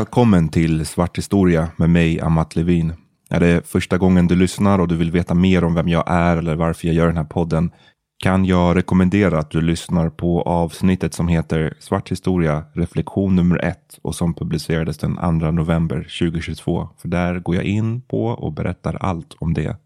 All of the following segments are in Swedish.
Välkommen till Svart historia med mig, Amat Levin. Är det första gången du lyssnar och du vill veta mer om vem jag är eller varför jag gör den här podden kan jag rekommendera att du lyssnar på avsnittet som heter Svart historia reflektion nummer ett och som publicerades den 2 november 2022. För där går jag in på och berättar allt om det.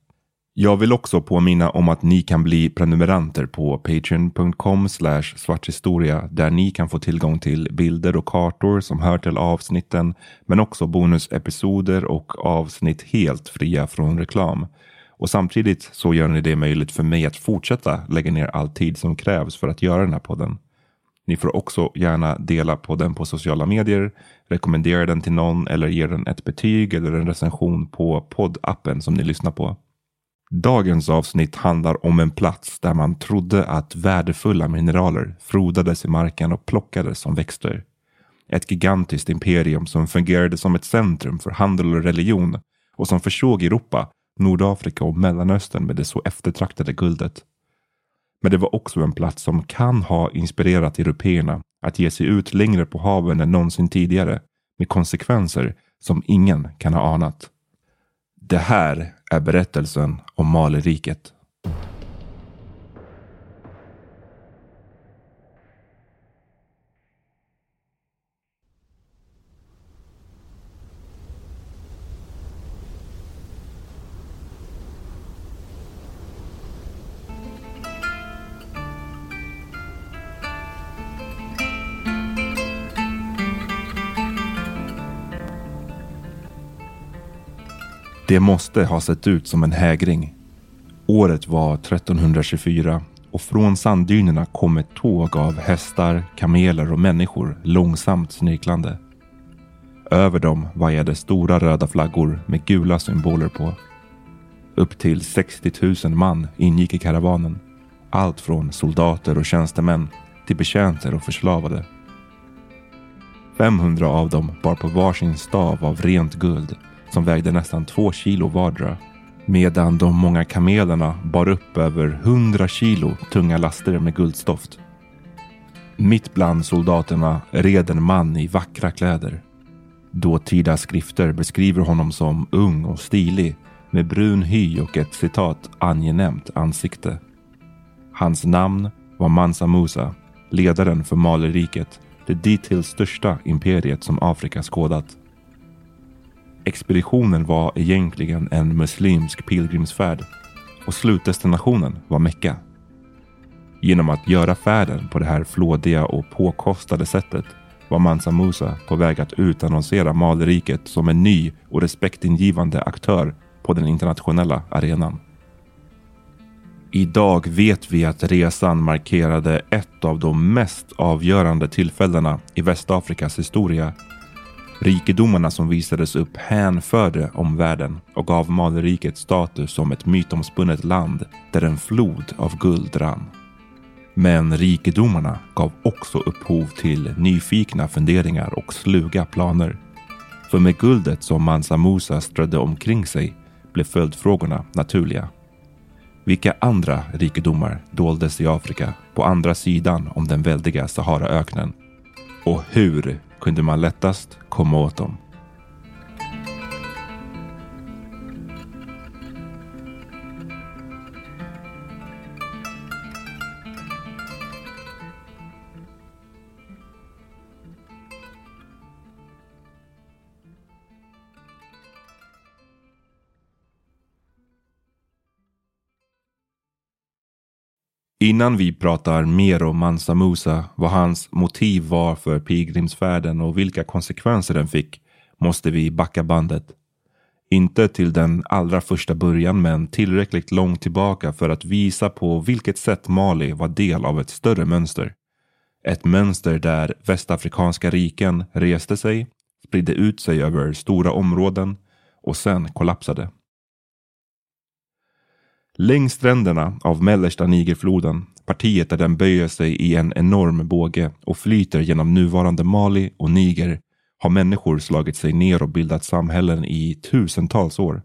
Jag vill också påminna om att ni kan bli prenumeranter på patreon.com svarthistoria där ni kan få tillgång till bilder och kartor som hör till avsnitten men också bonusepisoder och avsnitt helt fria från reklam. Och samtidigt så gör ni det möjligt för mig att fortsätta lägga ner all tid som krävs för att göra den här podden. Ni får också gärna dela podden på sociala medier, rekommendera den till någon eller ge den ett betyg eller en recension på poddappen som ni lyssnar på. Dagens avsnitt handlar om en plats där man trodde att värdefulla mineraler frodades i marken och plockades som växter. Ett gigantiskt imperium som fungerade som ett centrum för handel och religion och som försåg Europa, Nordafrika och Mellanöstern med det så eftertraktade guldet. Men det var också en plats som kan ha inspirerat européerna att ge sig ut längre på haven än någonsin tidigare med konsekvenser som ingen kan ha anat. Det här är berättelsen om Maleriket. Det måste ha sett ut som en hägring. Året var 1324 och från sanddynerna kom ett tåg av hästar, kameler och människor långsamt snirklande. Över dem vajade stora röda flaggor med gula symboler på. Upp till 60 000 man ingick i karavanen. Allt från soldater och tjänstemän till betjänter och förslavade. 500 av dem bar på varsin stav av rent guld som vägde nästan två kilo vardera. Medan de många kamelerna bar upp över 100 kilo tunga laster med guldstoft. Mitt bland soldaterna red en man i vackra kläder. Dåtida skrifter beskriver honom som ung och stilig med brun hy och ett citat angenämt ansikte. Hans namn var Mansa Musa, ledaren för Maleriket, det dittills största imperiet som Afrika skådat. Expeditionen var egentligen en muslimsk pilgrimsfärd och slutdestinationen var Mecka. Genom att göra färden på det här flådiga och påkostade sättet var Mansa Musa på väg att utannonsera Maleriket som en ny och respektingivande aktör på den internationella arenan. Idag vet vi att resan markerade ett av de mest avgörande tillfällena i Västafrikas historia Rikedomarna som visades upp hänförde omvärlden och gav Maleriket status som ett mytomspunnet land där en flod av guld rann. Men rikedomarna gav också upphov till nyfikna funderingar och sluga planer. För med guldet som Mansa Musa strödde omkring sig blev följdfrågorna naturliga. Vilka andra rikedomar doldes i Afrika på andra sidan om den väldiga Saharaöknen? Och hur kunde man lättast komma åt dem? Innan vi pratar mer om Mansa Musa, vad hans motiv var för pilgrimsfärden och vilka konsekvenser den fick, måste vi backa bandet. Inte till den allra första början, men tillräckligt långt tillbaka för att visa på vilket sätt Mali var del av ett större mönster. Ett mönster där västafrikanska riken reste sig, spridde ut sig över stora områden och sen kollapsade. Längs stränderna av mellersta Nigerfloden, partiet där den böjer sig i en enorm båge och flyter genom nuvarande Mali och Niger, har människor slagit sig ner och bildat samhällen i tusentals år.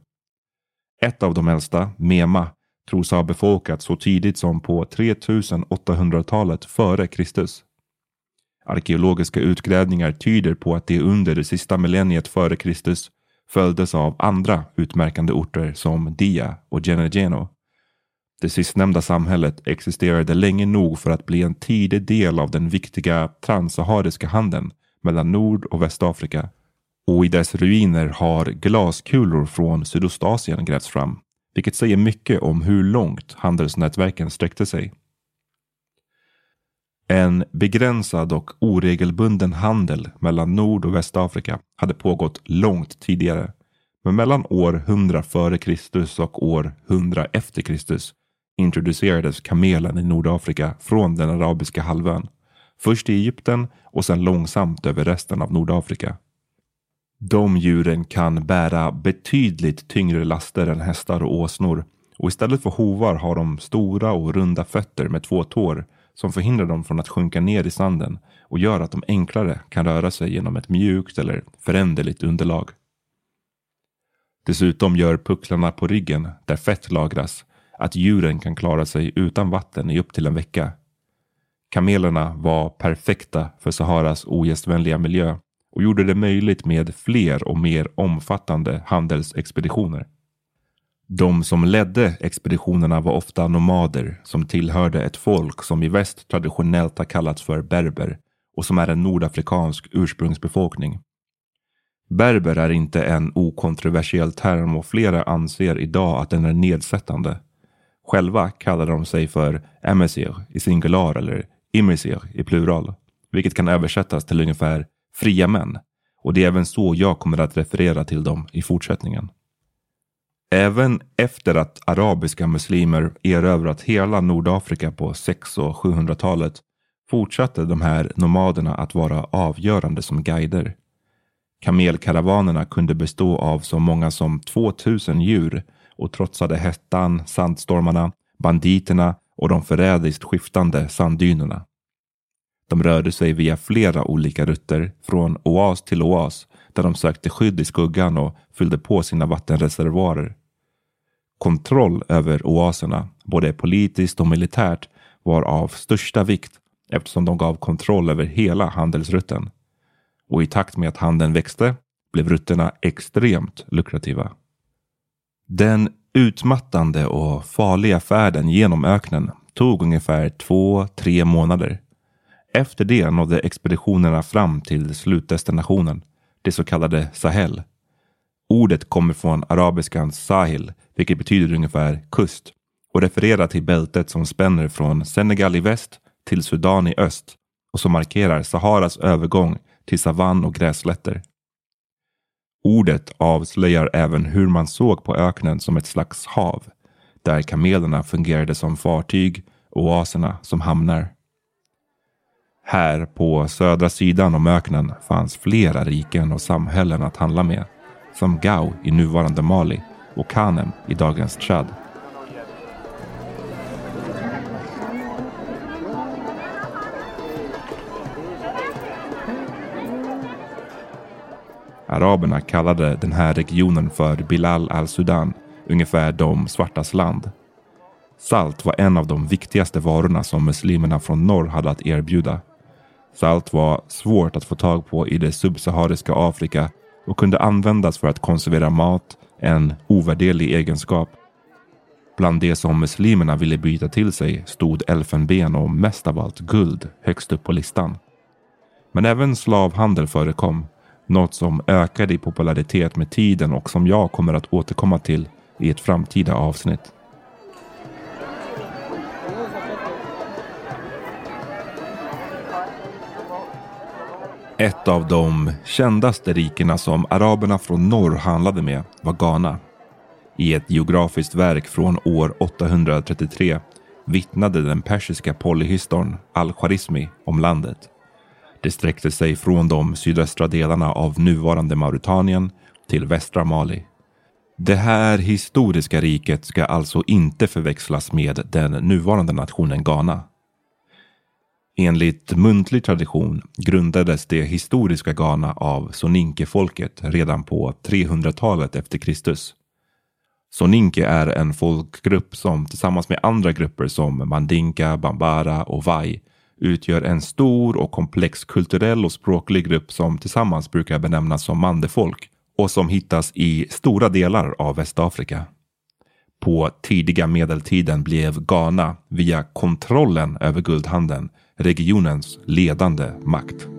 Ett av de äldsta, Mema, tros ha befolkats så tidigt som på 3800-talet före Kristus. Arkeologiska utgrävningar tyder på att det under det sista millenniet före Kristus följdes av andra utmärkande orter som Dia och Genegeno. Det sistnämnda samhället existerade länge nog för att bli en tidig del av den viktiga transsahariska handeln mellan Nord och Västafrika och i dess ruiner har glaskulor från Sydostasien grävts fram, vilket säger mycket om hur långt handelsnätverken sträckte sig. En begränsad och oregelbunden handel mellan Nord och Västafrika hade pågått långt tidigare. Men mellan år 100 f.Kr. och år 100 efter Kristus introducerades kamelen i Nordafrika från den arabiska halvön. Först i Egypten och sen långsamt över resten av Nordafrika. De djuren kan bära betydligt tyngre laster än hästar och åsnor och istället för hovar har de stora och runda fötter med två tår som förhindrar dem från att sjunka ner i sanden och gör att de enklare kan röra sig genom ett mjukt eller föränderligt underlag. Dessutom gör pucklarna på ryggen, där fett lagras, att djuren kan klara sig utan vatten i upp till en vecka. Kamelerna var perfekta för Saharas ogästvänliga miljö och gjorde det möjligt med fler och mer omfattande handelsexpeditioner. De som ledde expeditionerna var ofta nomader som tillhörde ett folk som i väst traditionellt har kallats för berber och som är en nordafrikansk ursprungsbefolkning. Berber är inte en okontroversiell term och flera anser idag att den är nedsättande. Själva kallade de sig för emesir i singular eller imesir e i plural, vilket kan översättas till ungefär fria män. Och det är även så jag kommer att referera till dem i fortsättningen. Även efter att arabiska muslimer erövrat hela Nordafrika på 600 och 700-talet fortsatte de här nomaderna att vara avgörande som guider. Kamelkaravanerna kunde bestå av så många som 2000 djur och trotsade hettan, sandstormarna, banditerna och de förrädiskt skiftande sanddynerna. De rörde sig via flera olika rutter från oas till oas där de sökte skydd i skuggan och fyllde på sina vattenreservoarer. Kontroll över oaserna, både politiskt och militärt, var av största vikt eftersom de gav kontroll över hela handelsrutten. Och i takt med att handeln växte blev rutterna extremt lukrativa. Den utmattande och farliga färden genom öknen tog ungefär två, tre månader. Efter det nådde expeditionerna fram till slutdestinationen, det så kallade Sahel. Ordet kommer från arabiskan sahil, vilket betyder ungefär kust och refererar till bältet som spänner från Senegal i väst till Sudan i öst och som markerar Saharas övergång till savann och grässlätter. Ordet avslöjar även hur man såg på öknen som ett slags hav, där kamelerna fungerade som fartyg och oaserna som hamnar. Här på södra sidan om öknen fanns flera riken och samhällen att handla med. Som Gao i nuvarande Mali och Kanem i dagens Tchad. Araberna kallade den här regionen för Bilal al-Sudan, ungefär de svartas land. Salt var en av de viktigaste varorna som muslimerna från norr hade att erbjuda. Salt var svårt att få tag på i det subsahariska Afrika och kunde användas för att konservera mat, en ovärderlig egenskap. Bland det som muslimerna ville byta till sig stod elfenben och mest av allt guld högst upp på listan. Men även slavhandel förekom, något som ökade i popularitet med tiden och som jag kommer att återkomma till i ett framtida avsnitt. Ett av de kändaste rikena som araberna från norr handlade med var Ghana. I ett geografiskt verk från år 833 vittnade den persiska polyhistorn Al-Khwarizmi om landet. Det sträckte sig från de sydöstra delarna av nuvarande Mauritanien till västra Mali. Det här historiska riket ska alltså inte förväxlas med den nuvarande nationen Ghana. Enligt muntlig tradition grundades det historiska Ghana av Soninke-folket redan på 300-talet efter Kristus. Soninke är en folkgrupp som tillsammans med andra grupper som Mandinka, Bambara och Vai utgör en stor och komplex kulturell och språklig grupp som tillsammans brukar benämnas som mandefolk och som hittas i stora delar av Västafrika. På tidiga medeltiden blev Ghana via kontrollen över guldhandeln regionens ledande makt.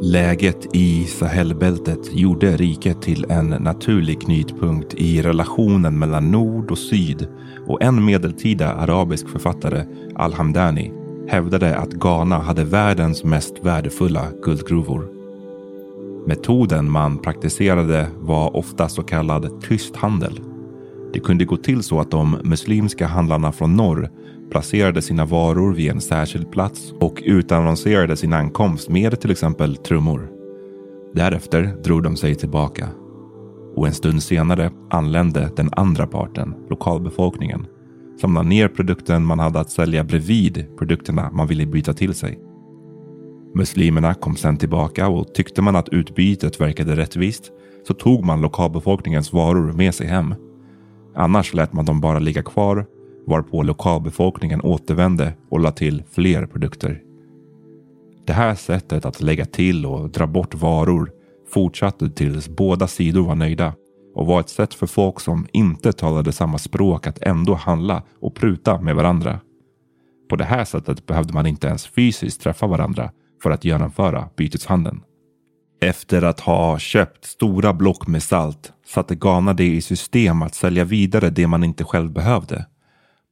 Läget i Sahelbältet gjorde riket till en naturlig knytpunkt i relationen mellan nord och syd och en medeltida arabisk författare, Al-Hamdani, hävdade att Ghana hade världens mest värdefulla guldgruvor. Metoden man praktiserade var ofta så kallad tyst handel det kunde gå till så att de muslimska handlarna från norr placerade sina varor vid en särskild plats och utannonserade sin ankomst med till exempel trummor. Därefter drog de sig tillbaka. Och en stund senare anlände den andra parten, lokalbefolkningen, som la ner produkten man hade att sälja bredvid produkterna man ville byta till sig. Muslimerna kom sen tillbaka och tyckte man att utbytet verkade rättvist så tog man lokalbefolkningens varor med sig hem Annars lät man dem bara ligga kvar varpå lokalbefolkningen återvände och lade till fler produkter. Det här sättet att lägga till och dra bort varor fortsatte tills båda sidor var nöjda och var ett sätt för folk som inte talade samma språk att ändå handla och pruta med varandra. På det här sättet behövde man inte ens fysiskt träffa varandra för att genomföra byteshandeln. Efter att ha köpt stora block med salt satte Ghana det i system att sälja vidare det man inte själv behövde.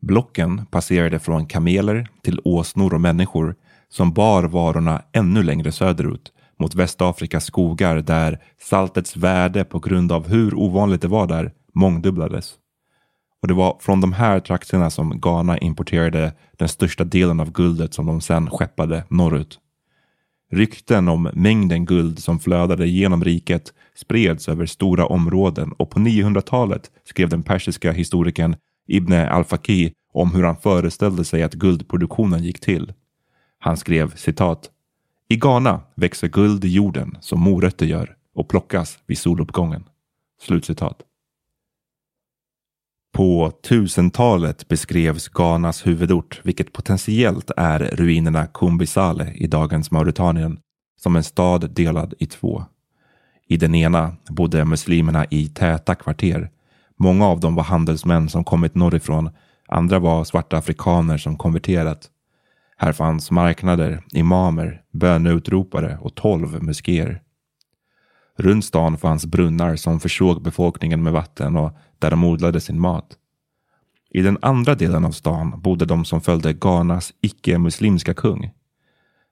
Blocken passerade från kameler till åsnor och människor som bar varorna ännu längre söderut mot Västafrikas skogar där saltets värde på grund av hur ovanligt det var där mångdubblades. Och det var från de här trakterna som Ghana importerade den största delen av guldet som de sedan skeppade norrut. Rykten om mängden guld som flödade genom riket spreds över stora områden och på 900-talet skrev den persiska historikern Ibn al-Faqih om hur han föreställde sig att guldproduktionen gick till. Han skrev citat. I Ghana växer guld i jorden som morötter gör och plockas vid soluppgången. Slutcitat. På 1000-talet beskrevs Ghanas huvudort, vilket potentiellt är ruinerna Kumbisale i dagens Mauritanien, som en stad delad i två. I den ena bodde muslimerna i täta kvarter. Många av dem var handelsmän som kommit norrifrån. Andra var svarta afrikaner som konverterat. Här fanns marknader, imamer, böneutropare och tolv moskéer. Runt stan fanns brunnar som försåg befolkningen med vatten och där de odlade sin mat. I den andra delen av stan bodde de som följde Ghanas icke-muslimska kung.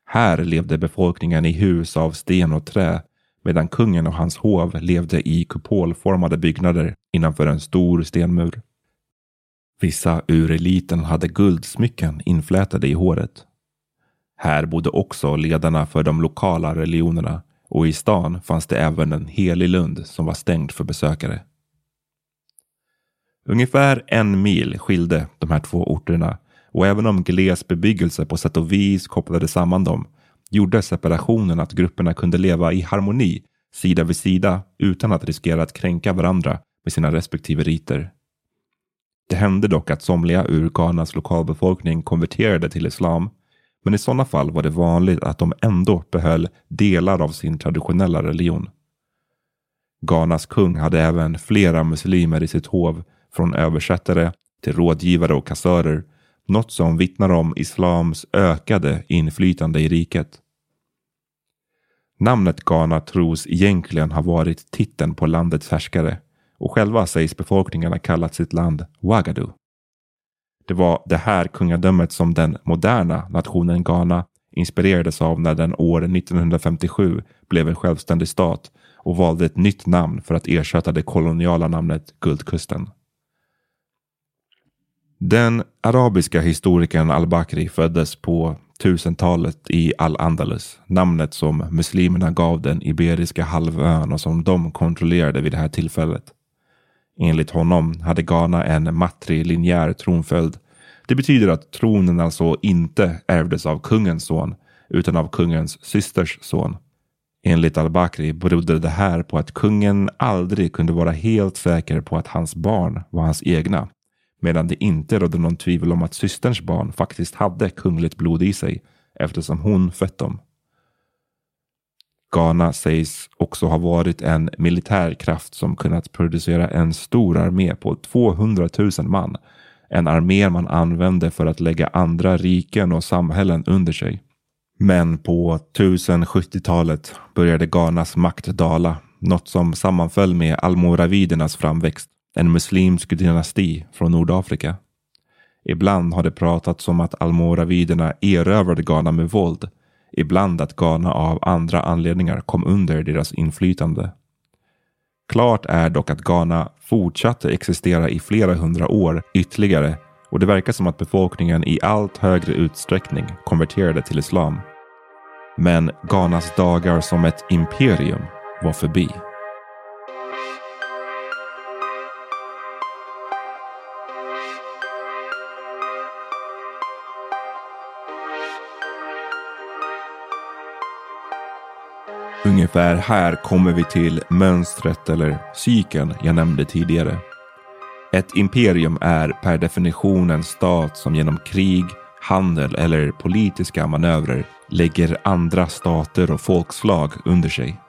Här levde befolkningen i hus av sten och trä medan kungen och hans hov levde i kupolformade byggnader innanför en stor stenmur. Vissa ur eliten hade guldsmycken inflätade i håret. Här bodde också ledarna för de lokala religionerna och i stan fanns det även en helig lund som var stängd för besökare. Ungefär en mil skilde de här två orterna och även om gles bebyggelse på sätt och vis kopplade samman dem gjorde separationen att grupperna kunde leva i harmoni sida vid sida utan att riskera att kränka varandra med sina respektive riter. Det hände dock att somliga ur Ghanas lokalbefolkning konverterade till islam, men i sådana fall var det vanligt att de ändå behöll delar av sin traditionella religion. Ghanas kung hade även flera muslimer i sitt hov, från översättare till rådgivare och kassörer, något som vittnar om islams ökade inflytande i riket. Namnet Ghana tros egentligen ha varit titeln på landets härskare och själva sägs befolkningarna kallat sitt land Wagadu. Det var det här kungadömet som den moderna nationen Ghana inspirerades av när den år 1957 blev en självständig stat och valde ett nytt namn för att ersätta det koloniala namnet Guldkusten. Den arabiska historikern al-Bakri föddes på 1000-talet i Al-Andalus, namnet som muslimerna gav den Iberiska halvön och som de kontrollerade vid det här tillfället. Enligt honom hade Ghana en matrilinjär tronföljd. Det betyder att tronen alltså inte ärvdes av kungens son utan av kungens systers son. Enligt al-Bakri berodde det här på att kungen aldrig kunde vara helt säker på att hans barn var hans egna. Medan det inte rådde någon tvivel om att systerns barn faktiskt hade kungligt blod i sig eftersom hon fött dem. Ghana sägs också ha varit en militär kraft som kunnat producera en stor armé på 200 000 man. En armé man använde för att lägga andra riken och samhällen under sig. Men på 1070-talet började Ghanas makt dala, något som sammanföll med almoravidernas framväxt, en muslimsk dynasti från Nordafrika. Ibland har det pratats om att almoraviderna erövrade Ghana med våld, ibland att Ghana av andra anledningar kom under deras inflytande. Klart är dock att Ghana fortsatte existera i flera hundra år ytterligare och det verkar som att befolkningen i allt högre utsträckning konverterade till islam. Men Ghanas dagar som ett imperium var förbi. Ungefär här kommer vi till mönstret eller cykeln jag nämnde tidigare. Ett imperium är per definition en stat som genom krig, handel eller politiska manövrer lägger andra stater och folkslag under sig.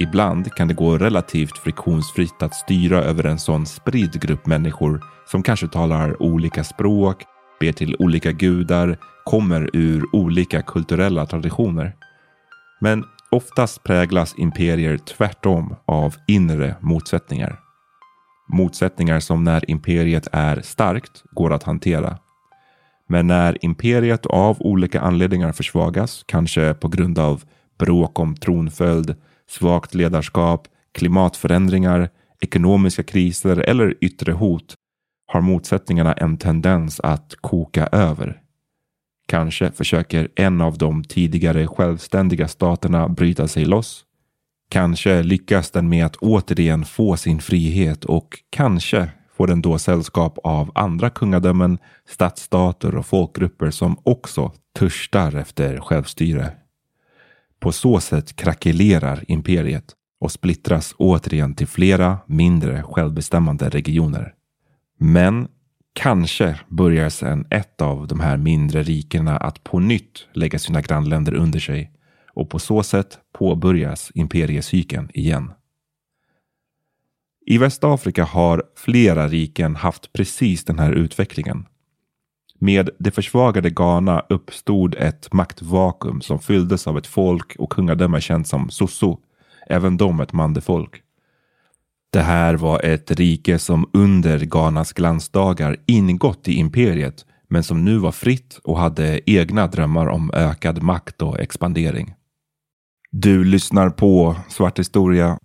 Ibland kan det gå relativt friktionsfritt att styra över en sån spridd grupp människor som kanske talar olika språk, ber till olika gudar, kommer ur olika kulturella traditioner. Men Oftast präglas imperier tvärtom av inre motsättningar. Motsättningar som när imperiet är starkt går att hantera. Men när imperiet av olika anledningar försvagas, kanske på grund av bråk om tronföljd, svagt ledarskap, klimatförändringar, ekonomiska kriser eller yttre hot, har motsättningarna en tendens att koka över. Kanske försöker en av de tidigare självständiga staterna bryta sig loss. Kanske lyckas den med att återigen få sin frihet och kanske får den då sällskap av andra kungadömen, stadsstater och folkgrupper som också törstar efter självstyre. På så sätt krackelerar imperiet och splittras återigen till flera mindre självbestämmande regioner. Men Kanske börjar sedan ett av de här mindre rikena att på nytt lägga sina grannländer under sig och på så sätt påbörjas imperiecykeln igen. I Västafrika har flera riken haft precis den här utvecklingen. Med det försvagade Ghana uppstod ett maktvakuum som fylldes av ett folk och kungadöme känt som Soso, även de ett mandefolk. Det här var ett rike som under Ghanas glansdagar ingått i imperiet men som nu var fritt och hade egna drömmar om ökad makt och expandering. Du lyssnar på Svart historia.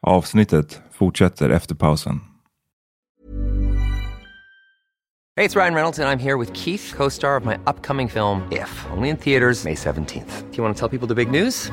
Avsnittet fortsätter efter pausen. Det är Ryan Reynolds, och jag är här med Keith, co star of my upcoming film, If, only in theaters, May 17th. Do you want to tell people the big news?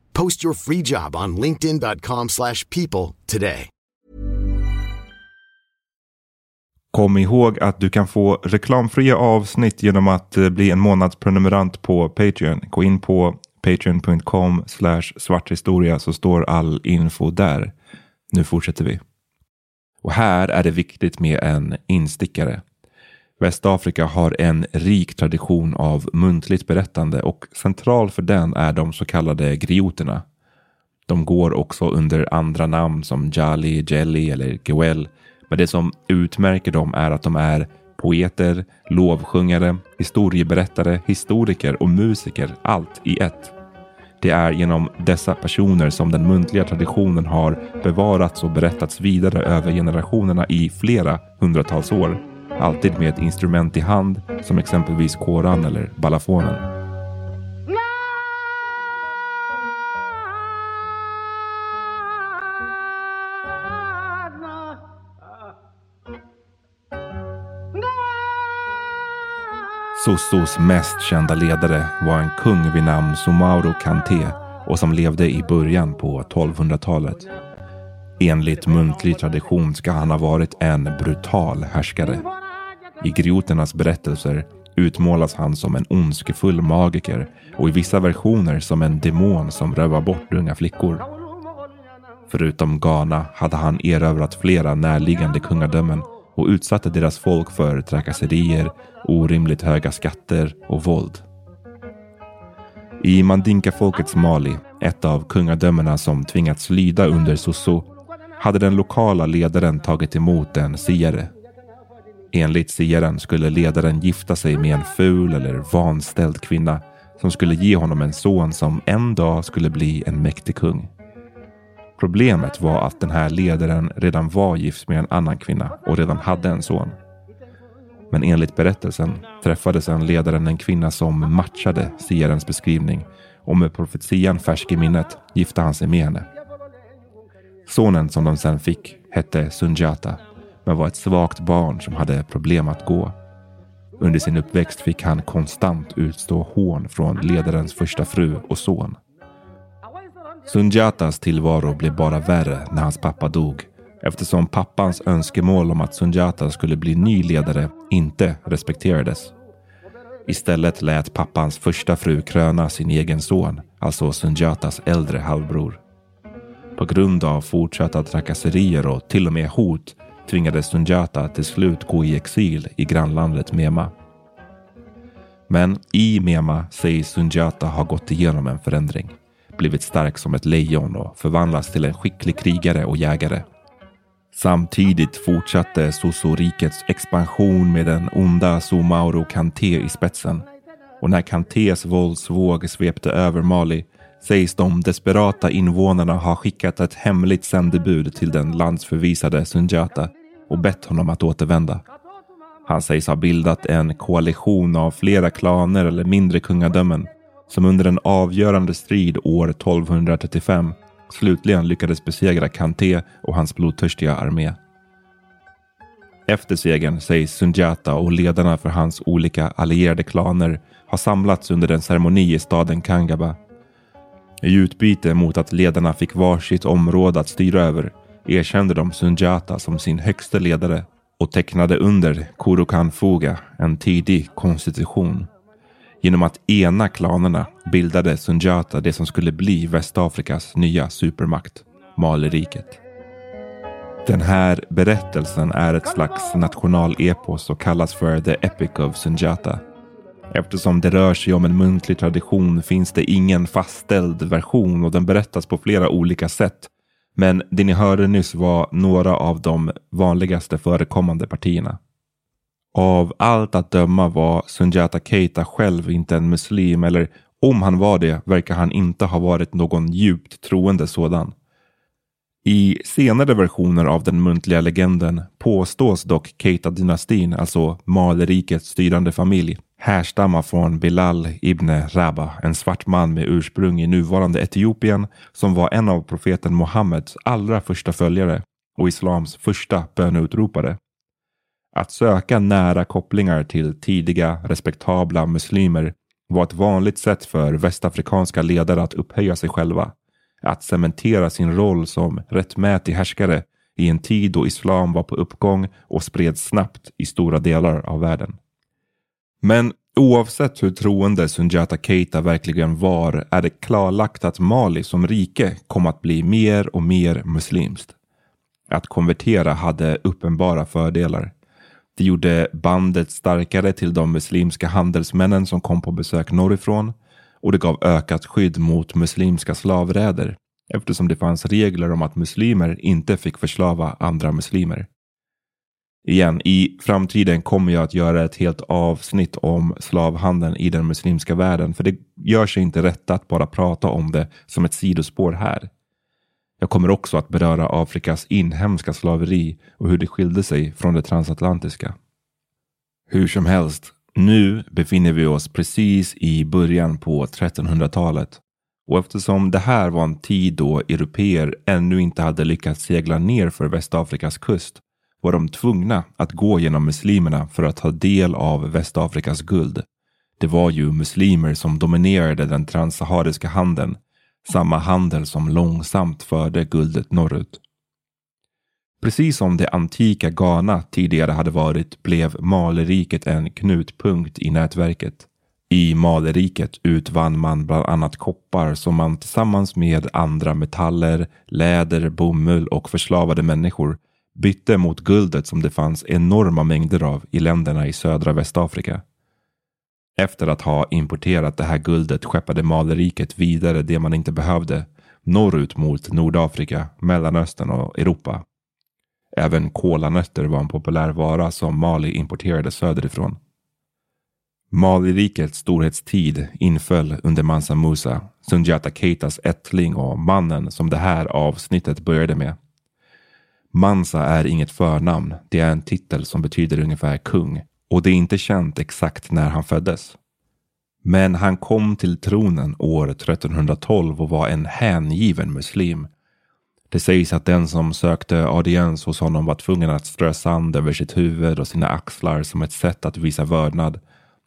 Post your free job on linkedin.com/people slash people today. Kom ihåg att du kan få reklamfria avsnitt genom att eh, bli en månadsprenumerant på Patreon. Gå in på patreon.com svarthistoria så står all info där. Nu fortsätter vi. Och här är det viktigt med en instickare. Västafrika har en rik tradition av muntligt berättande och central för den är de så kallade grioterna. De går också under andra namn som Jali, Jelly eller Gewel. Men det som utmärker dem är att de är poeter, lovsjungare, historieberättare, historiker och musiker, allt i ett. Det är genom dessa personer som den muntliga traditionen har bevarats och berättats vidare över generationerna i flera hundratals år. Alltid med ett instrument i hand som exempelvis koran eller balafonen. Sossos mest kända ledare var en kung vid namn Sumauro Kanté och som levde i början på 1200-talet. Enligt muntlig tradition ska han ha varit en brutal härskare. I grioternas berättelser utmålas han som en ondskefull magiker och i vissa versioner som en demon som rövar bort unga flickor. Förutom Ghana hade han erövrat flera närliggande kungadömen och utsatte deras folk för trakasserier, orimligt höga skatter och våld. I Mandinka-folkets Mali, ett av kungadömena som tvingats lyda under Soso, hade den lokala ledaren tagit emot en siare. Enligt siaren skulle ledaren gifta sig med en ful eller vanställd kvinna som skulle ge honom en son som en dag skulle bli en mäktig kung. Problemet var att den här ledaren redan var gift med en annan kvinna och redan hade en son. Men enligt berättelsen träffade sedan ledaren en kvinna som matchade siarens beskrivning och med profetian färsk i minnet gifte han sig med henne. Sonen som de sen fick hette Sunjata men var ett svagt barn som hade problem att gå. Under sin uppväxt fick han konstant utstå hån från ledarens första fru och son. Sunjatas tillvaro blev bara värre när hans pappa dog eftersom pappans önskemål om att Sunjata skulle bli ny ledare inte respekterades. Istället lät pappans första fru kröna sin egen son, alltså Sunjatas äldre halvbror. På grund av fortsatta trakasserier och till och med hot tvingades Sunjata till slut gå i exil i grannlandet Mema. Men i Mema sägs Sunjata ha gått igenom en förändring, blivit stark som ett lejon och förvandlats till en skicklig krigare och jägare. Samtidigt fortsatte Soso-rikets expansion med den onda Sumauro Kanté i spetsen. Och när Kantés våldsvåg svepte över Mali sägs de desperata invånarna ha skickat ett hemligt sändebud till den landsförvisade Sunjata och bett honom att återvända. Han sägs ha bildat en koalition av flera klaner eller mindre kungadömen som under en avgörande strid år 1235 slutligen lyckades besegra Kanté och hans blodtörstiga armé. Efter segern sägs Sunjata och ledarna för hans olika allierade klaner ha samlats under en ceremoni i staden Kangaba. I utbyte mot att ledarna fick varsitt område att styra över erkände de Sunjata som sin högste ledare och tecknade under Kurukan Fuga, en tidig konstitution. Genom att ena klanerna bildade Sunjata det som skulle bli Västafrikas nya supermakt, Maliriket. Den här berättelsen är ett slags nationalepos och kallas för The Epic of Sunjata. Eftersom det rör sig om en muntlig tradition finns det ingen fastställd version och den berättas på flera olika sätt. Men det ni hörde nyss var några av de vanligaste förekommande partierna. Av allt att döma var Sunjata Keita själv inte en muslim eller om han var det verkar han inte ha varit någon djupt troende sådan. I senare versioner av den muntliga legenden påstås dock Keita-dynastin, alltså Malerikets styrande familj, härstamma från Bilal ibn Rabah, en svart man med ursprung i nuvarande Etiopien som var en av profeten Muhammeds allra första följare och islams första böneutropare. Att söka nära kopplingar till tidiga respektabla muslimer var ett vanligt sätt för västafrikanska ledare att upphöja sig själva. Att cementera sin roll som rättmätig härskare i en tid då islam var på uppgång och spreds snabbt i stora delar av världen. Men oavsett hur troende Sunjata Keita verkligen var är det klarlagt att Mali som rike kom att bli mer och mer muslimskt. Att konvertera hade uppenbara fördelar. Det gjorde bandet starkare till de muslimska handelsmännen som kom på besök norrifrån och det gav ökat skydd mot muslimska slavräder eftersom det fanns regler om att muslimer inte fick förslava andra muslimer. Igen, i framtiden kommer jag att göra ett helt avsnitt om slavhandeln i den muslimska världen för det gör sig inte rätt att bara prata om det som ett sidospår här. Jag kommer också att beröra Afrikas inhemska slaveri och hur det skilde sig från det transatlantiska. Hur som helst, nu befinner vi oss precis i början på 1300-talet och eftersom det här var en tid då europeer ännu inte hade lyckats segla ner för Västafrikas kust var de tvungna att gå genom muslimerna för att ta del av Västafrikas guld. Det var ju muslimer som dominerade den transsahariska handeln samma handel som långsamt förde guldet norrut. Precis som det antika Ghana tidigare hade varit blev Maleriket en knutpunkt i nätverket. I Maleriket utvann man bland annat koppar som man tillsammans med andra metaller, läder, bomull och förslavade människor bytte mot guldet som det fanns enorma mängder av i länderna i södra Västafrika. Efter att ha importerat det här guldet skeppade maleriket vidare det man inte behövde norrut mot Nordafrika, Mellanöstern och Europa. Även kolanötter var en populär vara som Mali importerade söderifrån. Malirikets storhetstid inföll under Mansa Musa, Sunjata Keitas ättling och mannen som det här avsnittet började med. Mansa är inget förnamn, det är en titel som betyder ungefär kung och det är inte känt exakt när han föddes. Men han kom till tronen år 1312 och var en hängiven muslim. Det sägs att den som sökte audiens hos honom var tvungen att strö sand över sitt huvud och sina axlar som ett sätt att visa vördnad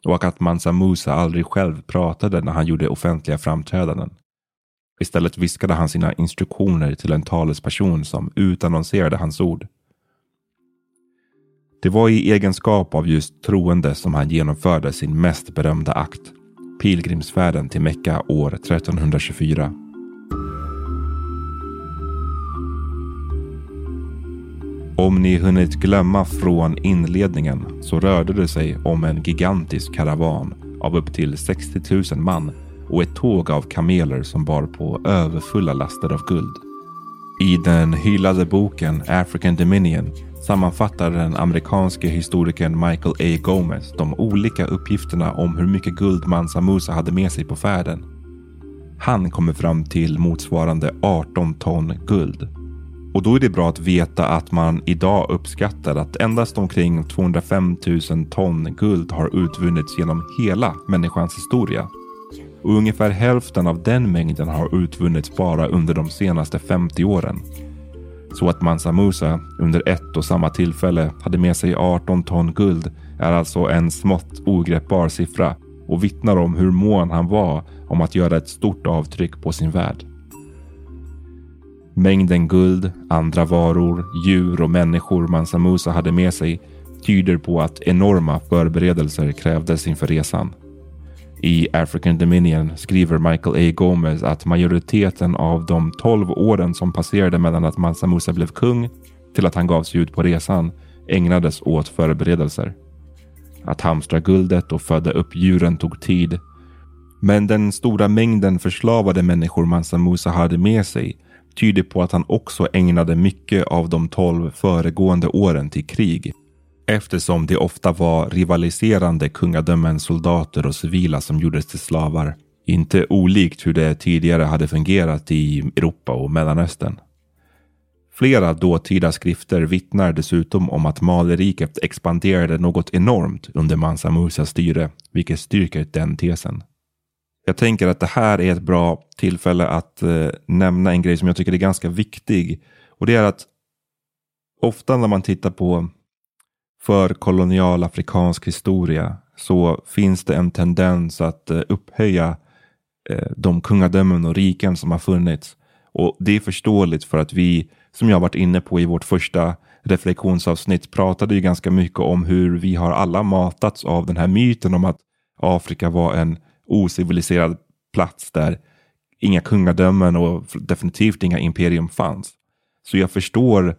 och att Mansa Musa aldrig själv pratade när han gjorde offentliga framträdanden. Istället viskade han sina instruktioner till en talesperson som utannonserade hans ord. Det var i egenskap av just troende som han genomförde sin mest berömda akt, pilgrimsfärden till Mekka år 1324. Om ni hunnit glömma från inledningen så rörde det sig om en gigantisk karavan av upp till 60 000 man och ett tåg av kameler som bar på överfulla laster av guld. I den hyllade boken African Dominion sammanfattar den amerikanske historikern Michael A. Gomez de olika uppgifterna om hur mycket guld Mansa Musa hade med sig på färden. Han kommer fram till motsvarande 18 ton guld. Och då är det bra att veta att man idag uppskattar att endast omkring 205 000 ton guld har utvunnits genom hela människans historia. Och ungefär hälften av den mängden har utvunnits bara under de senaste 50 åren. Så att Mansa Musa under ett och samma tillfälle hade med sig 18 ton guld är alltså en smått ogreppbar siffra och vittnar om hur mån han var om att göra ett stort avtryck på sin värld. Mängden guld, andra varor, djur och människor Mansa Musa hade med sig tyder på att enorma förberedelser krävdes inför resan. I African Dominion skriver Michael A. Gomez att majoriteten av de 12 åren som passerade mellan att Mansa Musa blev kung till att han gav sig ut på resan ägnades åt förberedelser. Att hamstra guldet och föda upp djuren tog tid. Men den stora mängden förslavade människor Mansa Musa hade med sig tyder på att han också ägnade mycket av de tolv föregående åren till krig. Eftersom det ofta var rivaliserande kungadömens soldater och civila som gjordes till slavar. Inte olikt hur det tidigare hade fungerat i Europa och Mellanöstern. Flera dåtida skrifter vittnar dessutom om att Maleriket expanderade något enormt under Mansa Musas styre, vilket styrker den tesen. Jag tänker att det här är ett bra tillfälle att eh, nämna en grej som jag tycker är ganska viktig. Och det är att ofta när man tittar på för kolonial afrikansk historia så finns det en tendens att eh, upphöja eh, de kungadömen och riken som har funnits. Och det är förståeligt för att vi, som jag varit inne på i vårt första reflektionsavsnitt, pratade ju ganska mycket om hur vi har alla matats av den här myten om att Afrika var en ociviliserad plats där inga kungadömen och definitivt inga imperium fanns. Så jag förstår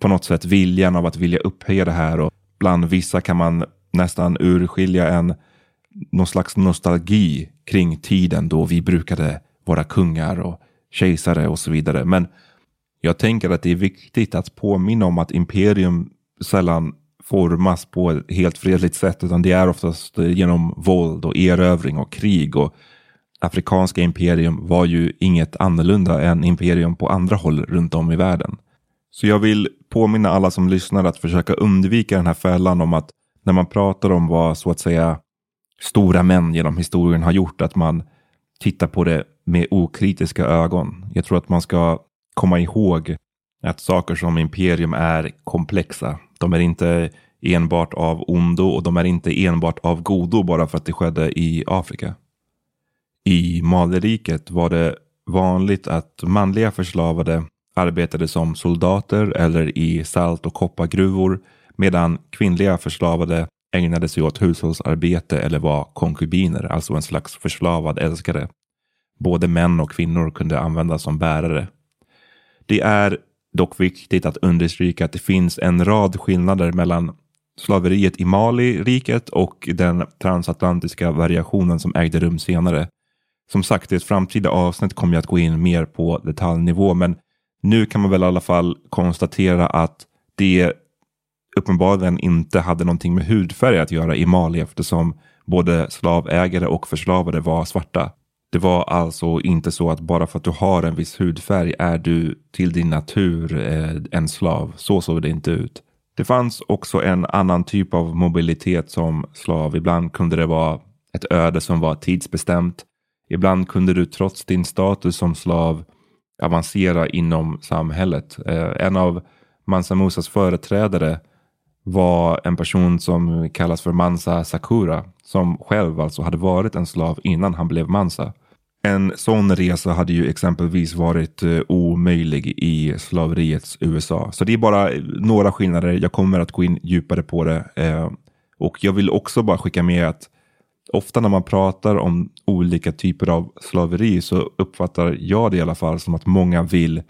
på något sätt viljan av att vilja upphöja det här och bland vissa kan man nästan urskilja en någon slags nostalgi kring tiden då vi brukade våra kungar och kejsare och så vidare. Men jag tänker att det är viktigt att påminna om att imperium sällan formas på ett helt fredligt sätt utan det är oftast eh, genom våld och erövring och krig. Och Afrikanska imperium var ju inget annorlunda än imperium på andra håll runt om i världen. Så jag vill påminna alla som lyssnar att försöka undvika den här fällan om att när man pratar om vad så att säga stora män genom historien har gjort, att man tittar på det med okritiska ögon. Jag tror att man ska komma ihåg att saker som imperium är komplexa. De är inte enbart av ondo och de är inte enbart av godo bara för att det skedde i Afrika. I Maleriket var det vanligt att manliga förslavade arbetade som soldater eller i salt och koppargruvor medan kvinnliga förslavade ägnade sig åt hushållsarbete eller var konkubiner, alltså en slags förslavad älskare. Både män och kvinnor kunde användas som bärare. Det är dock viktigt att understryka att det finns en rad skillnader mellan slaveriet i Mali-riket och den transatlantiska variationen som ägde rum senare. Som sagt, i ett framtida avsnitt kommer jag att gå in mer på detaljnivå, men nu kan man väl i alla fall konstatera att det uppenbarligen inte hade någonting med hudfärg att göra i Mali eftersom både slavägare och förslavade var svarta. Det var alltså inte så att bara för att du har en viss hudfärg är du till din natur eh, en slav. Så såg det inte ut. Det fanns också en annan typ av mobilitet som slav. Ibland kunde det vara ett öde som var tidsbestämt. Ibland kunde du trots din status som slav avancera inom samhället. Eh, en av Mansa Musas företrädare var en person som kallas för Mansa Sakura som själv alltså hade varit en slav innan han blev Mansa. En sån resa hade ju exempelvis varit eh, omöjlig i slaveriets USA. Så det är bara eh, några skillnader. Jag kommer att gå in djupare på det. Eh, och jag vill också bara skicka med att ofta när man pratar om olika typer av slaveri så uppfattar jag det i alla fall som att många vill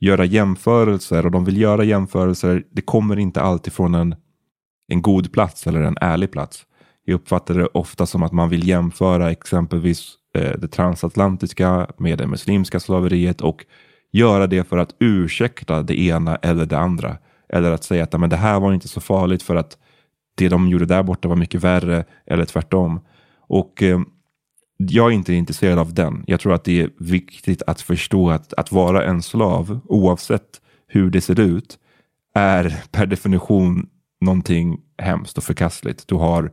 göra jämförelser och de vill göra jämförelser. Det kommer inte alltid från en, en god plats eller en ärlig plats. Jag uppfattar det ofta som att man vill jämföra exempelvis Eh, det transatlantiska med det muslimska slaveriet och göra det för att ursäkta det ena eller det andra. Eller att säga att men det här var inte så farligt för att det de gjorde där borta var mycket värre eller tvärtom. Och eh, jag är inte intresserad av den. Jag tror att det är viktigt att förstå att att vara en slav, oavsett hur det ser ut, är per definition någonting hemskt och förkastligt. Du har,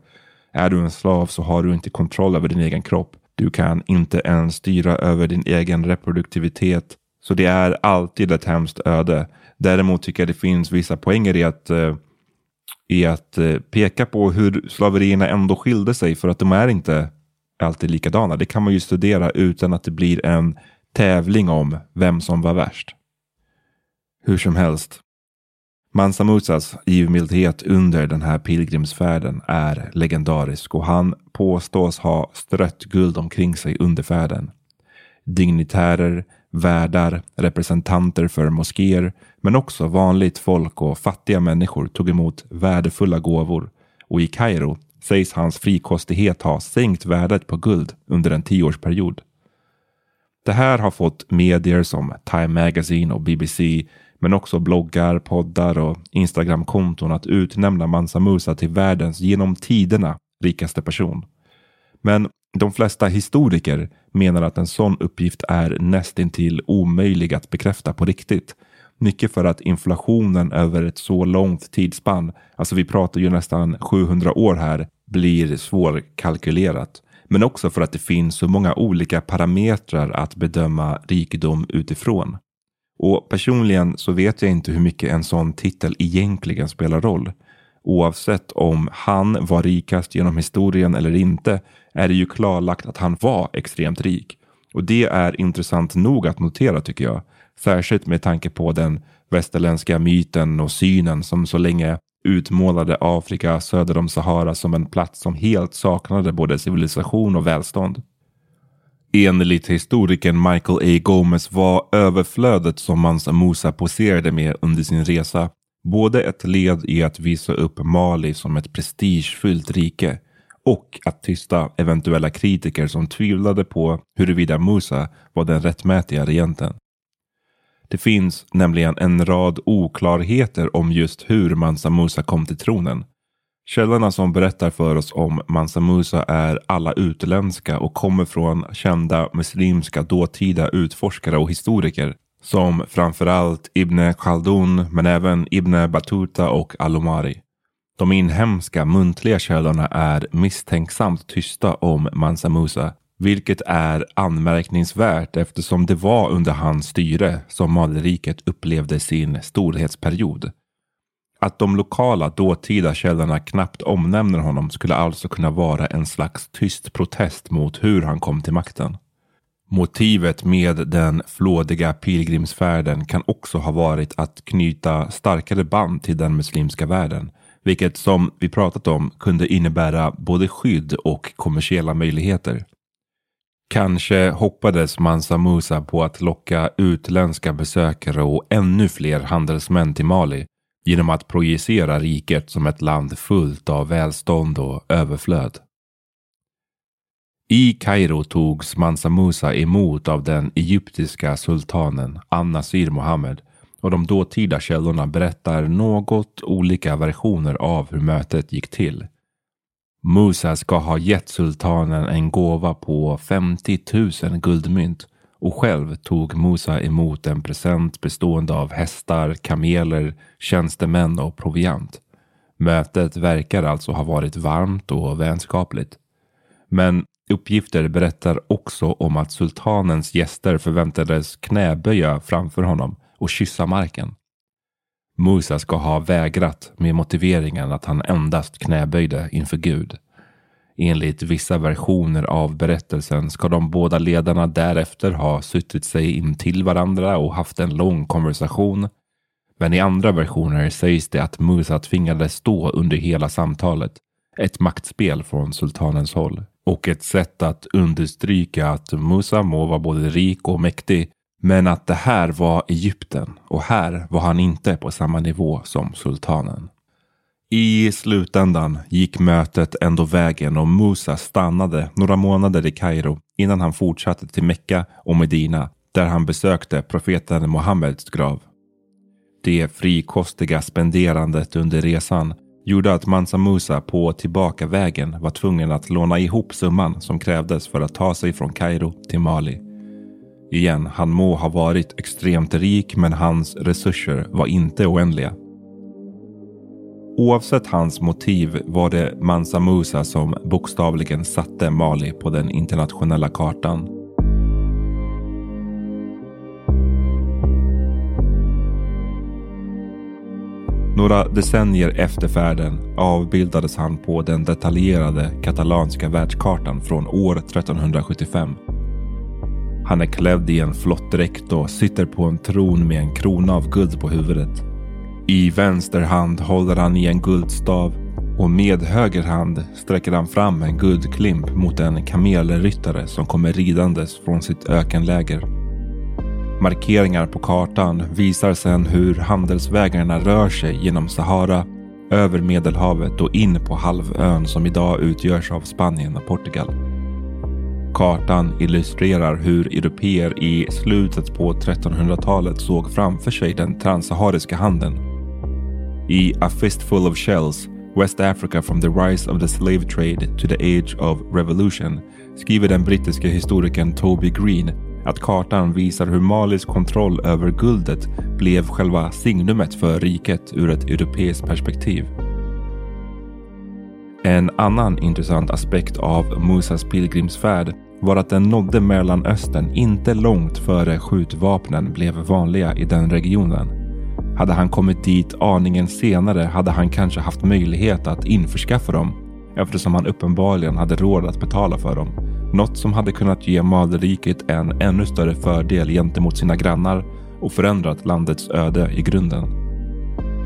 är du en slav så har du inte kontroll över din egen kropp. Du kan inte ens styra över din egen reproduktivitet. Så det är alltid ett hemskt öde. Däremot tycker jag det finns vissa poänger i att eh, i att eh, peka på hur slaverierna ändå skilde sig för att de är inte alltid likadana. Det kan man ju studera utan att det blir en tävling om vem som var värst. Hur som helst. Mansa Musas givmildhet under den här pilgrimsfärden är legendarisk och han påstås ha strött guld omkring sig under färden. Dignitärer, Värdar, representanter för moskéer, men också vanligt folk och fattiga människor tog emot värdefulla gåvor och i Kairo sägs hans frikostighet ha sänkt värdet på guld under en tioårsperiod. Det här har fått medier som Time Magazine och BBC men också bloggar, poddar och Instagramkonton att utnämna Mansa Musa till världens genom tiderna rikaste person. Men de flesta historiker menar att en sån uppgift är nästintill omöjlig att bekräfta på riktigt. Mycket för att inflationen över ett så långt tidsspann, alltså vi pratar ju nästan 700 år här, blir svårkalkylerat. Men också för att det finns så många olika parametrar att bedöma rikedom utifrån. Och personligen så vet jag inte hur mycket en sån titel egentligen spelar roll. Oavsett om han var rikast genom historien eller inte är det ju klarlagt att han var extremt rik. Och det är intressant nog att notera tycker jag. Särskilt med tanke på den västerländska myten och synen som så länge utmålade Afrika söder om Sahara som en plats som helt saknade både civilisation och välstånd. Enligt historikern Michael A. Gomez var överflödet som Mansa Musa poserade med under sin resa både ett led i att visa upp Mali som ett prestigefyllt rike och att tysta eventuella kritiker som tvivlade på huruvida Musa var den rättmätiga regenten. Det finns nämligen en rad oklarheter om just hur Mansa Musa kom till tronen. Källorna som berättar för oss om Mansa Musa är alla utländska och kommer från kända muslimska dåtida utforskare och historiker som framförallt Ibn Khaldun men även Ibn Battuta och Alomari. De inhemska muntliga källorna är misstänksamt tysta om Mansa Musa vilket är anmärkningsvärt eftersom det var under hans styre som Maleriket upplevde sin storhetsperiod. Att de lokala dåtida källorna knappt omnämner honom skulle alltså kunna vara en slags tyst protest mot hur han kom till makten. Motivet med den flådiga pilgrimsfärden kan också ha varit att knyta starkare band till den muslimska världen, vilket som vi pratat om kunde innebära både skydd och kommersiella möjligheter. Kanske hoppades Mansa Musa på att locka utländska besökare och ännu fler handelsmän till Mali genom att projicera riket som ett land fullt av välstånd och överflöd. I Kairo togs Mansa Musa emot av den egyptiska sultanen An-Nasir Mohammed och de dåtida källorna berättar något olika versioner av hur mötet gick till. Musa ska ha gett sultanen en gåva på 50 000 guldmynt och själv tog Musa emot en present bestående av hästar, kameler, tjänstemän och proviant. Mötet verkar alltså ha varit varmt och vänskapligt. Men uppgifter berättar också om att sultanens gäster förväntades knäböja framför honom och kyssa marken. Musa ska ha vägrat med motiveringen att han endast knäböjde inför Gud. Enligt vissa versioner av berättelsen ska de båda ledarna därefter ha suttit sig in till varandra och haft en lång konversation. Men i andra versioner sägs det att Musa tvingades stå under hela samtalet. Ett maktspel från sultanens håll och ett sätt att understryka att Musa må vara både rik och mäktig men att det här var Egypten och här var han inte på samma nivå som sultanen. I slutändan gick mötet ändå vägen och Musa stannade några månader i Kairo innan han fortsatte till Mecka och Medina där han besökte profeten Muhammeds grav. Det frikostiga spenderandet under resan gjorde att Mansa Musa på tillbakavägen var tvungen att låna ihop summan som krävdes för att ta sig från Kairo till Mali. Igen, han må ha varit extremt rik men hans resurser var inte oändliga. Oavsett hans motiv var det Mansa Musa som bokstavligen satte Mali på den internationella kartan. Några decennier efter färden avbildades han på den detaljerade katalanska världskartan från år 1375. Han är klädd i en flottdräkt och sitter på en tron med en krona av guld på huvudet. I vänster hand håller han i en guldstav och med höger hand sträcker han fram en guldklimp mot en kamelryttare som kommer ridandes från sitt ökenläger. Markeringar på kartan visar sedan hur handelsvägarna rör sig genom Sahara, över Medelhavet och in på halvön som idag utgörs av Spanien och Portugal. Kartan illustrerar hur europeer i slutet på 1300-talet såg framför sig den transsahariska handeln. I A Fistful of Shells West Africa from the Rise of the Slave Trade to the Age of Revolution skriver den brittiske historikern Toby Green att kartan visar hur Malis kontroll över guldet blev själva signumet för riket ur ett europeiskt perspektiv. En annan intressant aspekt av Musas pilgrimsfärd var att den nådde Mellanöstern inte långt före skjutvapnen blev vanliga i den regionen. Hade han kommit dit aningen senare hade han kanske haft möjlighet att införskaffa dem eftersom han uppenbarligen hade råd att betala för dem. Något som hade kunnat ge Maderriket en ännu större fördel gentemot sina grannar och förändrat landets öde i grunden.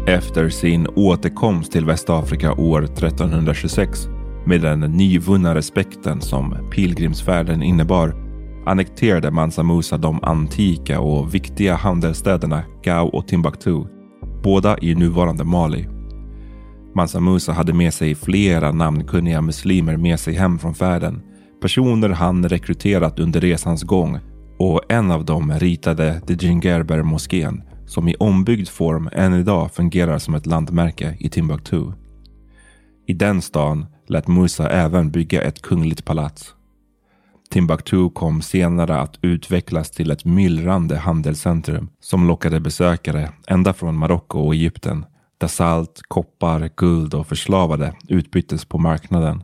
Efter sin återkomst till Västafrika år 1326 med den nyvunna respekten som pilgrimsfärden innebar annekterade Mansa Musa de antika och viktiga handelsstäderna Gao och Timbuktu, båda i nuvarande Mali. Mansa Musa hade med sig flera namnkunniga muslimer med sig hem från färden. Personer han rekryterat under resans gång och en av dem ritade The Djingerber moskén som i ombyggd form än idag fungerar som ett landmärke i Timbuktu. I den stan lät Musa även bygga ett kungligt palats. Timbuktu kom senare att utvecklas till ett myllrande handelscentrum som lockade besökare ända från Marocko och Egypten där salt, koppar, guld och förslavade utbyttes på marknaden.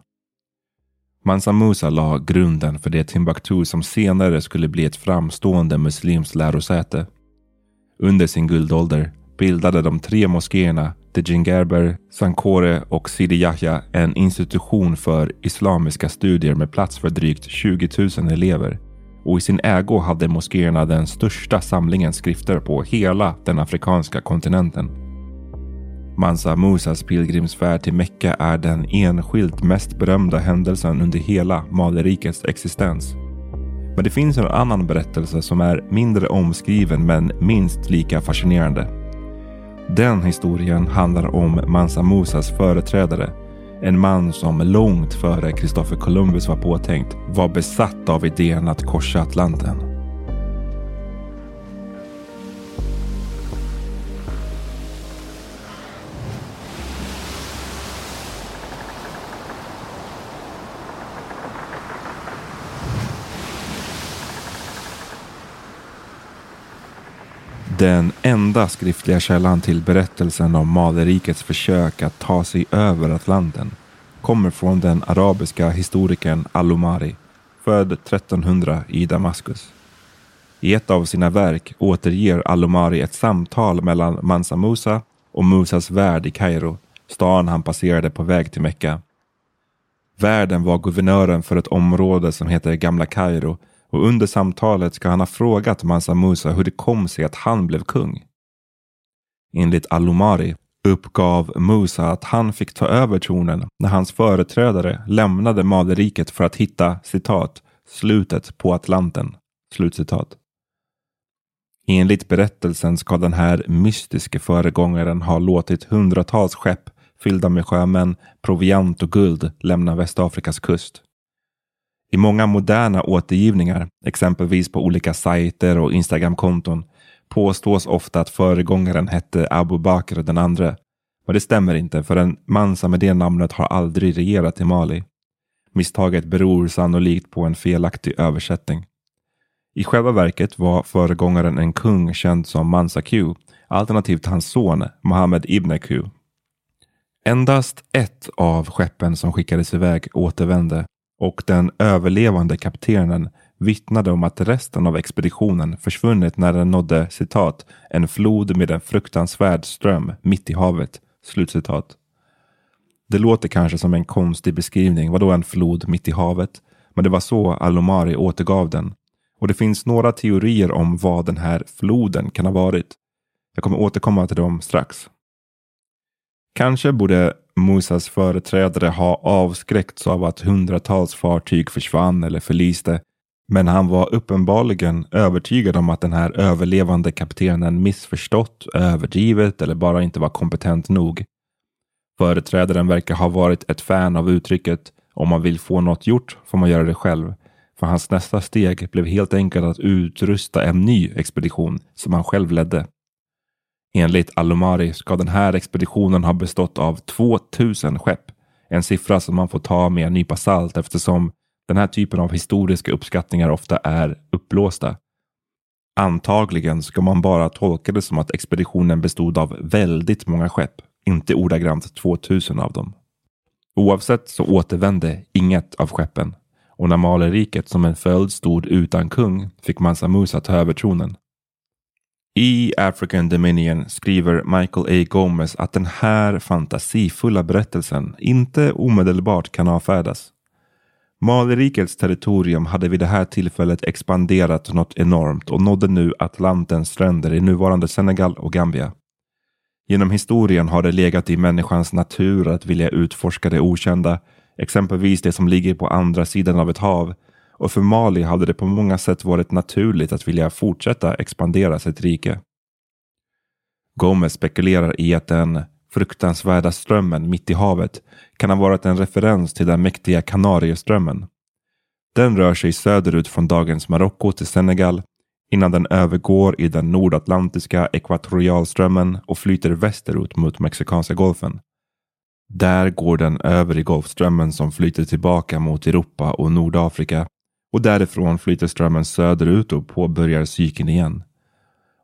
Mansa Musa la grunden för det Timbuktu som senare skulle bli ett framstående muslimskt lärosäte. Under sin guldålder bildade de tre moskéerna Djingerber, Sankore och Sidi Yahya en institution för islamiska studier med plats för drygt 20 000 elever. Och i sin ägo hade moskéerna den största samlingen skrifter på hela den afrikanska kontinenten. Mansa Musas pilgrimsfärd till Mekka är den enskilt mest berömda händelsen under hela Malerikets existens. Men det finns en annan berättelse som är mindre omskriven men minst lika fascinerande. Den historien handlar om Mansa Musas företrädare. En man som långt före Kristoffer Columbus var påtänkt var besatt av idén att korsa Atlanten. Den enda skriftliga källan till berättelsen om Malerikets försök att ta sig över Atlanten kommer från den arabiska historikern Al-Umari, född 1300 i Damaskus. I ett av sina verk återger Al-Umari ett samtal mellan Mansa Musa och Musas värd i Kairo, stan han passerade på väg till Mekka. Värden var guvernören för ett område som heter Gamla Kairo och under samtalet ska han ha frågat Mansa Musa hur det kom sig att han blev kung. Enligt Alomari uppgav Musa att han fick ta över tronen när hans företrädare lämnade Maleriket för att hitta citat slutet på Atlanten. Slutcitat. Enligt berättelsen ska den här mystiske föregångaren ha låtit hundratals skepp fyllda med sjömän, proviant och guld lämna Västafrikas kust. I många moderna återgivningar, exempelvis på olika sajter och Instagramkonton, påstås ofta att föregångaren hette Abu Bakr den andre. Men det stämmer inte, för en man som med det namnet har aldrig regerat i Mali. Misstaget beror sannolikt på en felaktig översättning. I själva verket var föregångaren en kung känd som Mansa Q, alternativt hans son Mohammed Ibn Q. Endast ett av skeppen som skickades iväg återvände och den överlevande kaptenen vittnade om att resten av expeditionen försvunnit när den nådde citat en flod med en fruktansvärd ström mitt i havet. Slutcitat. Det låter kanske som en konstig beskrivning, vadå en flod mitt i havet? Men det var så Alomari återgav den. Och det finns några teorier om vad den här floden kan ha varit. Jag kommer återkomma till dem strax. Kanske borde Musas företrädare ha avskräckts av att hundratals fartyg försvann eller förliste. Men han var uppenbarligen övertygad om att den här överlevande kaptenen missförstått, överdrivet eller bara inte var kompetent nog. Företrädaren verkar ha varit ett fan av uttrycket om man vill få något gjort får man göra det själv. För hans nästa steg blev helt enkelt att utrusta en ny expedition som han själv ledde. Enligt Alomari ska den här expeditionen ha bestått av 2000 skepp. En siffra som man får ta med en nypa salt eftersom den här typen av historiska uppskattningar ofta är uppblåsta. Antagligen ska man bara tolka det som att expeditionen bestod av väldigt många skepp, inte ordagrant 2000 av dem. Oavsett så återvände inget av skeppen och när Maleriket som en följd stod utan kung fick Mansa Musa ta över tronen. I African Dominion skriver Michael A. Gomez att den här fantasifulla berättelsen inte omedelbart kan avfärdas. Malerikets territorium hade vid det här tillfället expanderat något enormt och nådde nu Atlantens stränder i nuvarande Senegal och Gambia. Genom historien har det legat i människans natur att vilja utforska det okända, exempelvis det som ligger på andra sidan av ett hav. Och för Mali hade det på många sätt varit naturligt att vilja fortsätta expandera sitt rike. Gomez spekulerar i att den fruktansvärda strömmen mitt i havet kan ha varit en referens till den mäktiga Kanarieströmmen. Den rör sig söderut från dagens Marocko till Senegal innan den övergår i den nordatlantiska ekvatorialströmmen och flyter västerut mot Mexikanska golfen. Där går den över i Golfströmmen som flyter tillbaka mot Europa och Nordafrika och därifrån flyter strömmen söderut och påbörjar cykeln igen.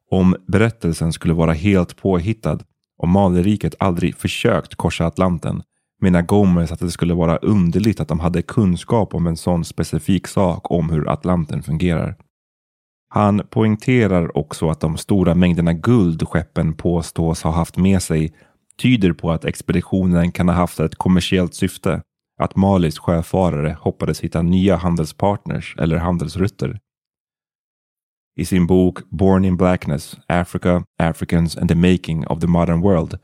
Om berättelsen skulle vara helt påhittad och Maleriket aldrig försökt korsa Atlanten menar Gomez att det skulle vara underligt att de hade kunskap om en sån specifik sak om hur Atlanten fungerar. Han poängterar också att de stora mängderna guld skeppen påstås ha haft med sig tyder på att expeditionen kan ha haft ett kommersiellt syfte. Att Malis sjöfarare hoppades hitta nya handelspartners eller handelsrutter. I sin bok Born in Blackness, Africa, Africans and the Making of the Modern World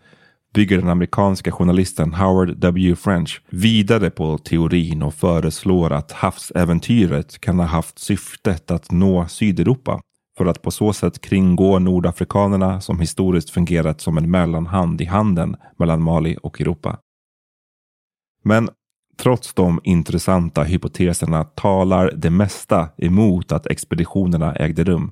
bygger den amerikanska journalisten Howard W. French vidare på teorin och föreslår att havsäventyret kan ha haft syftet att nå Sydeuropa för att på så sätt kringgå nordafrikanerna som historiskt fungerat som en mellanhand i handeln mellan Mali och Europa. Men trots de intressanta hypoteserna talar det mesta emot att expeditionerna ägde rum.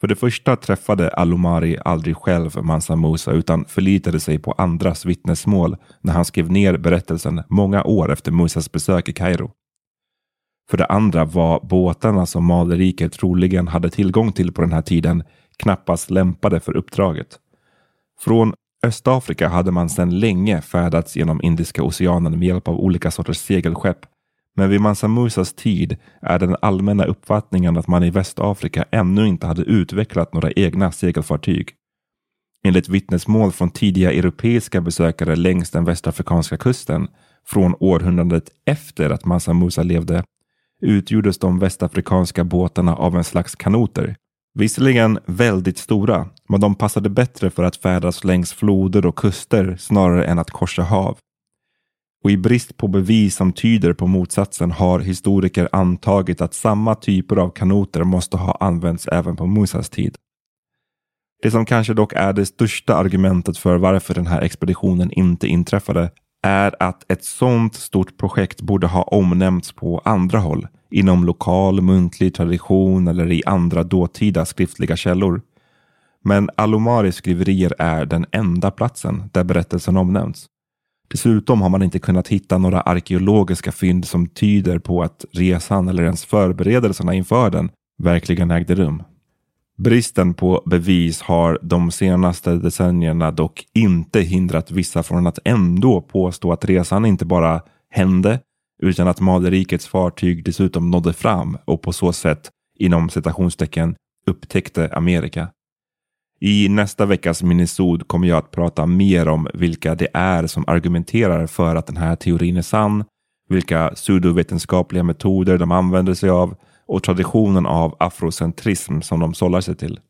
För det första träffade Alomari aldrig själv Mansa Musa utan förlitade sig på andras vittnesmål när han skrev ner berättelsen många år efter Musas besök i Kairo. För det andra var båtarna som Maleriket troligen hade tillgång till på den här tiden knappast lämpade för uppdraget. Från Östafrika hade man sedan länge färdats genom Indiska oceanen med hjälp av olika sorters segelskepp. Men vid Mansa Musas tid är den allmänna uppfattningen att man i Västafrika ännu inte hade utvecklat några egna segelfartyg. Enligt vittnesmål från tidiga europeiska besökare längs den västafrikanska kusten från århundradet efter att Mansa Musa levde utgjordes de västafrikanska båtarna av en slags kanoter. Visserligen väldigt stora, men de passade bättre för att färdas längs floder och kuster snarare än att korsa hav. Och i brist på bevis som tyder på motsatsen har historiker antagit att samma typer av kanoter måste ha använts även på Musas tid. Det som kanske dock är det största argumentet för varför den här expeditionen inte inträffade är att ett sådant stort projekt borde ha omnämnts på andra håll, inom lokal muntlig tradition eller i andra dåtida skriftliga källor. Men Alomaris skriverier är den enda platsen där berättelsen omnämns. Dessutom har man inte kunnat hitta några arkeologiska fynd som tyder på att resan eller ens förberedelserna inför den verkligen ägde rum. Bristen på bevis har de senaste decennierna dock inte hindrat vissa från att ändå påstå att resan inte bara hände utan att Malerikets fartyg dessutom nådde fram och på så sätt inom citationstecken upptäckte Amerika. I nästa veckas minisod kommer jag att prata mer om vilka det är som argumenterar för att den här teorin är sann, vilka pseudovetenskapliga metoder de använder sig av och traditionen av afrocentrism som de sållar sig till.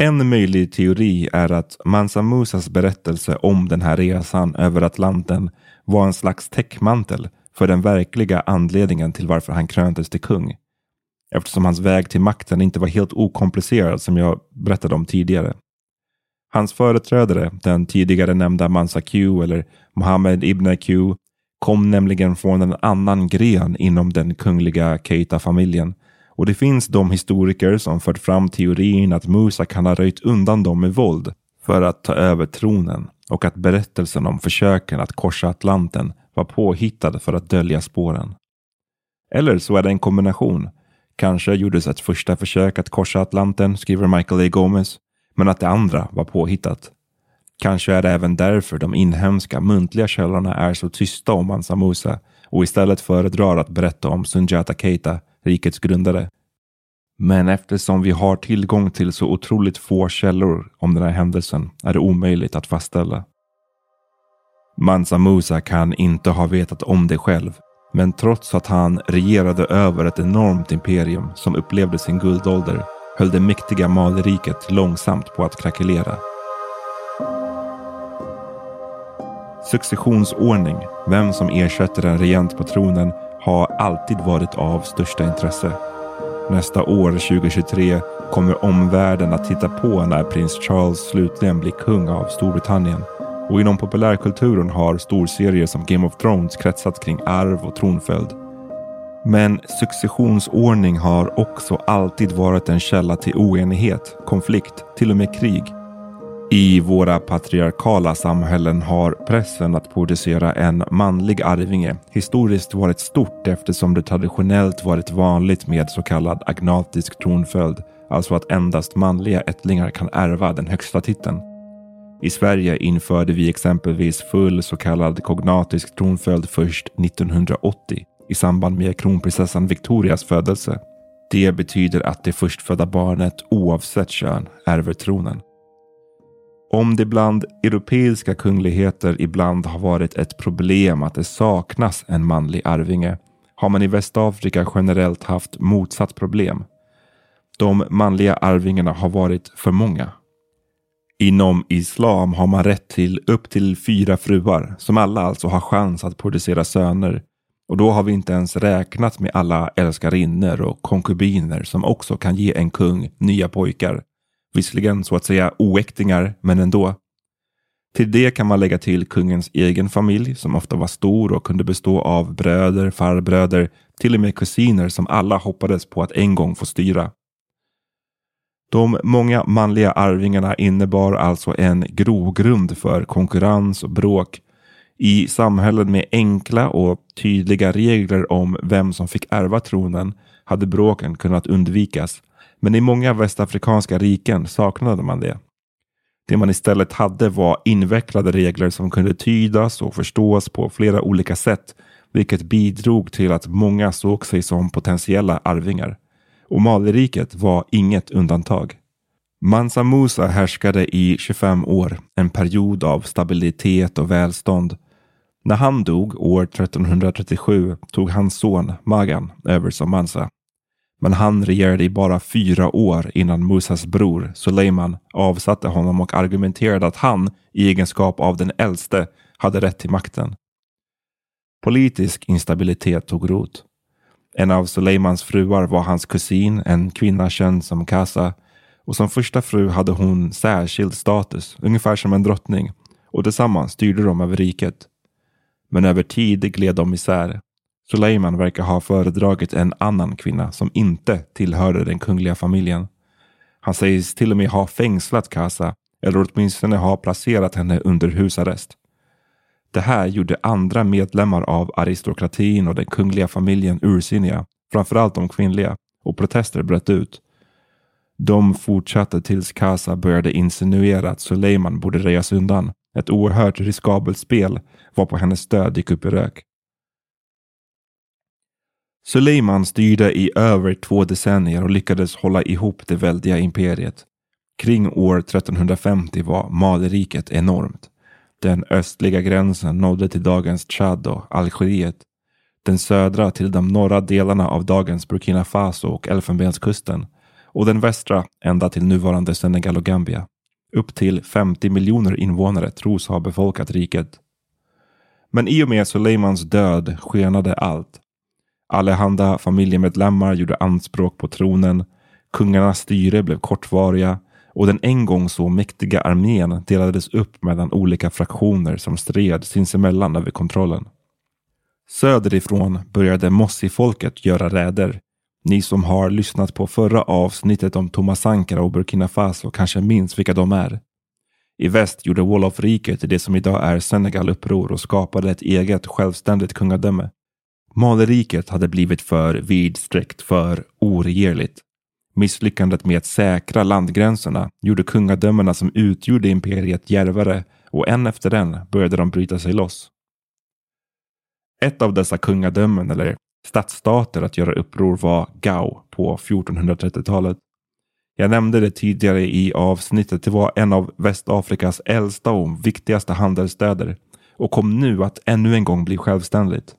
En möjlig teori är att Mansa Musas berättelse om den här resan över Atlanten var en slags täckmantel för den verkliga anledningen till varför han kröntes till kung. eftersom hans väg till makten inte var helt okomplicerad som jag berättade om tidigare. Hans företrädare, den tidigare nämnda Mansa Q eller Mohammed Ibn Q, kom nämligen från en annan gren inom den kungliga Keita-familjen och det finns de historiker som fört fram teorin att Musa kan ha röjt undan dem med våld för att ta över tronen och att berättelsen om försöken att korsa Atlanten var påhittad för att dölja spåren. Eller så är det en kombination. Kanske gjordes ett första försök att korsa Atlanten, skriver Michael A. Gomez, men att det andra var påhittat. Kanske är det även därför de inhemska muntliga källorna är så tysta om Mansa Musa och istället föredrar att berätta om Sunjata Keita, rikets grundare. Men eftersom vi har tillgång till så otroligt få källor om den här händelsen är det omöjligt att fastställa. Mansa Musa kan inte ha vetat om det själv, men trots att han regerade över ett enormt imperium som upplevde sin guldålder höll det mäktiga maleriket långsamt på att krackelera. Successionsordning, vem som ersätter en regent på tronen, har alltid varit av största intresse. Nästa år, 2023, kommer omvärlden att titta på när prins Charles slutligen blir kung av Storbritannien. Och inom populärkulturen har storserier som Game of Thrones kretsat kring arv och tronföljd. Men successionsordning har också alltid varit en källa till oenighet, konflikt, till och med krig. I våra patriarkala samhällen har pressen att producera en manlig arvinge historiskt varit stort eftersom det traditionellt varit vanligt med så kallad agnatisk tronföljd, alltså att endast manliga ättlingar kan ärva den högsta titeln. I Sverige införde vi exempelvis full så kallad kognatisk tronföljd först 1980 i samband med kronprinsessan Victorias födelse. Det betyder att det förstfödda barnet oavsett kön ärver tronen. Om det bland europeiska kungligheter ibland har varit ett problem att det saknas en manlig arvinge har man i Västafrika generellt haft motsatt problem. De manliga arvingarna har varit för många. Inom islam har man rätt till upp till fyra fruar som alla alltså har chans att producera söner. Och då har vi inte ens räknat med alla älskarinnor och konkubiner som också kan ge en kung nya pojkar. Visserligen så att säga oäktingar, men ändå. Till det kan man lägga till kungens egen familj som ofta var stor och kunde bestå av bröder, farbröder, till och med kusiner som alla hoppades på att en gång få styra. De många manliga arvingarna innebar alltså en grogrund för konkurrens och bråk i samhällen med enkla och tydliga regler om vem som fick ärva tronen hade bråken kunnat undvikas men i många västafrikanska riken saknade man det. Det man istället hade var invecklade regler som kunde tydas och förstås på flera olika sätt, vilket bidrog till att många såg sig som potentiella arvingar. Och Maliriket var inget undantag. Mansa Musa härskade i 25 år, en period av stabilitet och välstånd. När han dog år 1337 tog hans son Magan över som Mansa. Men han regerade i bara fyra år innan Musas bror Suleiman avsatte honom och argumenterade att han i egenskap av den äldste hade rätt till makten. Politisk instabilitet tog rot. En av Suleimans fruar var hans kusin, en kvinna känd som Kasa. Och som första fru hade hon särskild status, ungefär som en drottning. Och tillsammans styrde de över riket. Men över tid gled de isär. Suleiman verkar ha föredragit en annan kvinna som inte tillhörde den kungliga familjen. Han sägs till och med ha fängslat Kasa, eller åtminstone ha placerat henne under husarrest. Det här gjorde andra medlemmar av aristokratin och den kungliga familjen ursinniga, framförallt de kvinnliga, och protester bröt ut. De fortsatte tills Kasa började insinuera att Suleiman borde röjas undan. Ett oerhört riskabelt spel varpå hennes stöd gick upp i rök. Suleiman styrde i över två decennier och lyckades hålla ihop det väldiga imperiet. Kring år 1350 var Maleriket enormt. Den östliga gränsen nådde till dagens Tchad och Algeriet. Den södra till de norra delarna av dagens Burkina Faso och Elfenbenskusten. Och den västra ända till nuvarande Senegal och Gambia. Upp till 50 miljoner invånare tros ha befolkat riket. Men i och med Suleimans död skenade allt. Allehanda familjemedlemmar gjorde anspråk på tronen, kungarnas styre blev kortvariga och den en gång så mäktiga armén delades upp mellan olika fraktioner som stred sinsemellan över kontrollen. Söderifrån började Mossi-folket göra räder. Ni som har lyssnat på förra avsnittet om Thomas Sankara och Burkina Faso kanske minns vilka de är. I väst gjorde Wolof-riket det som idag är Senegal uppror och skapade ett eget självständigt kungadöme. Maleriket hade blivit för vidsträckt, för oregerligt. Misslyckandet med att säkra landgränserna gjorde kungadömena som utgjorde imperiet djärvare och en efter en började de bryta sig loss. Ett av dessa kungadömen, eller stadsstater, att göra uppror var Gao på 1430-talet. Jag nämnde det tidigare i avsnittet. Det var en av Västafrikas äldsta och viktigaste handelsstäder och kom nu att ännu en gång bli självständigt.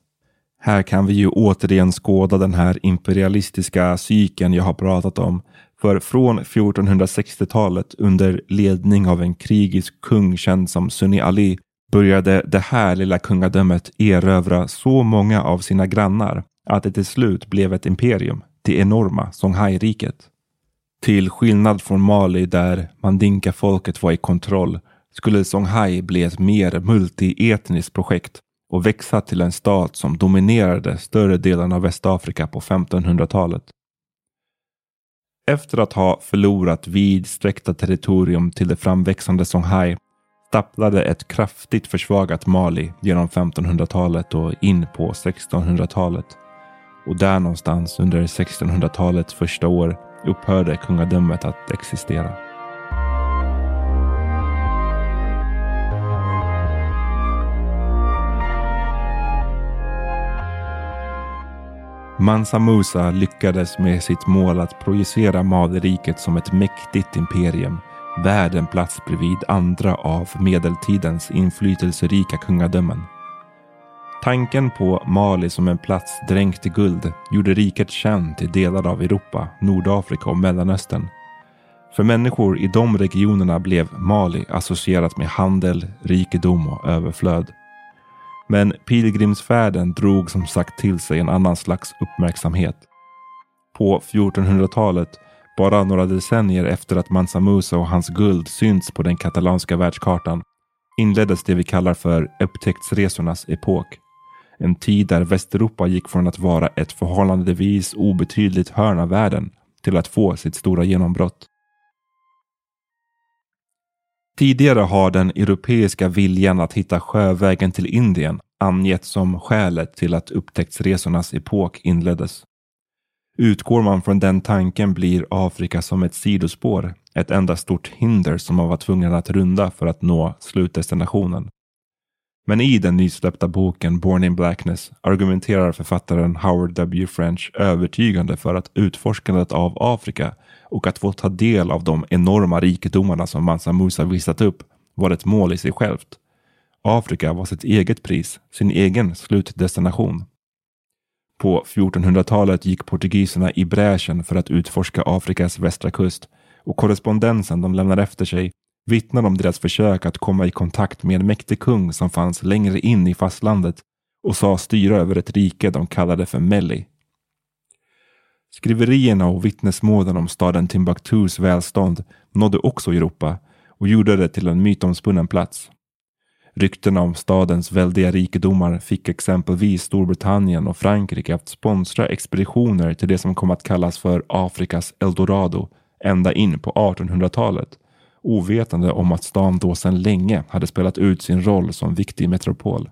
Här kan vi ju återigen skåda den här imperialistiska cykeln jag har pratat om. För från 1460-talet under ledning av en krigisk kung känd som Sunni Ali började det här lilla kungadömet erövra så många av sina grannar att det till slut blev ett imperium, det enorma Songhai-riket. Till skillnad från Mali där Mandinka-folket var i kontroll skulle Songhai bli ett mer multietniskt projekt och växa till en stat som dominerade större delen av Västafrika på 1500-talet. Efter att ha förlorat vidsträckta territorium till det framväxande Songhai stapplade ett kraftigt försvagat Mali genom 1500-talet och in på 1600-talet. Och där någonstans under 1600-talets första år upphörde kungadömet att existera. Mansa Musa lyckades med sitt mål att projicera Maderiket som ett mäktigt imperium värd en plats bredvid andra av medeltidens inflytelserika kungadömen. Tanken på Mali som en plats dränkt i guld gjorde riket känt i delar av Europa, Nordafrika och Mellanöstern. För människor i de regionerna blev Mali associerat med handel, rikedom och överflöd. Men pilgrimsfärden drog som sagt till sig en annan slags uppmärksamhet. På 1400-talet, bara några decennier efter att Mansa Musa och hans guld synts på den katalanska världskartan, inleddes det vi kallar för upptäcktsresornas epok. En tid där Västeuropa gick från att vara ett förhållandevis obetydligt hörn av världen till att få sitt stora genombrott. Tidigare har den europeiska viljan att hitta sjövägen till Indien angetts som skälet till att upptäcktsresornas epok inleddes. Utgår man från den tanken blir Afrika som ett sidospår, ett enda stort hinder som man var tvungen att runda för att nå slutdestinationen. Men i den nysläppta boken Born in Blackness argumenterar författaren Howard W. French övertygande för att utforskandet av Afrika och att få ta del av de enorma rikedomarna som Mansa Musa visat upp var ett mål i sig självt. Afrika var sitt eget pris, sin egen slutdestination. På 1400-talet gick portugiserna i bräschen för att utforska Afrikas västra kust och korrespondensen de lämnar efter sig vittnar om deras försök att komma i kontakt med en mäktig kung som fanns längre in i fastlandet och sa styra över ett rike de kallade för Melli. Skriverierna och vittnesmålen om staden Timbuktus välstånd nådde också Europa och gjorde det till en mytomspunnen plats. Ryktena om stadens väldiga rikedomar fick exempelvis Storbritannien och Frankrike att sponsra expeditioner till det som kom att kallas för Afrikas eldorado ända in på 1800-talet ovetande om att stan då sedan länge hade spelat ut sin roll som viktig metropol.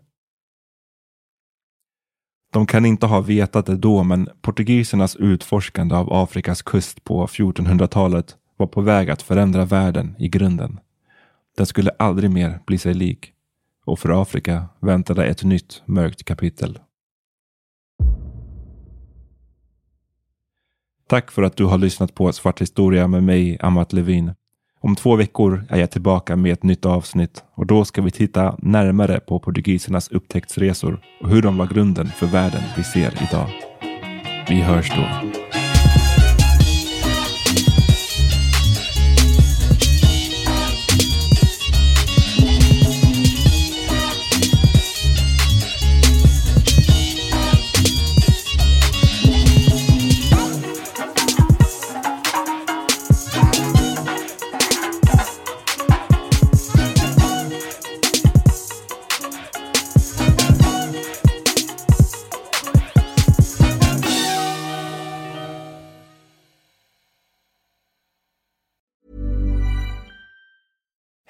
De kan inte ha vetat det då, men portugisernas utforskande av Afrikas kust på 1400-talet var på väg att förändra världen i grunden. Den skulle aldrig mer bli sig lik. Och för Afrika väntade ett nytt mörkt kapitel. Tack för att du har lyssnat på Svart historia med mig, Amat Levin. Om två veckor är jag tillbaka med ett nytt avsnitt och då ska vi titta närmare på portugisernas upptäcktsresor och hur de var grunden för världen vi ser idag. Vi hörs då.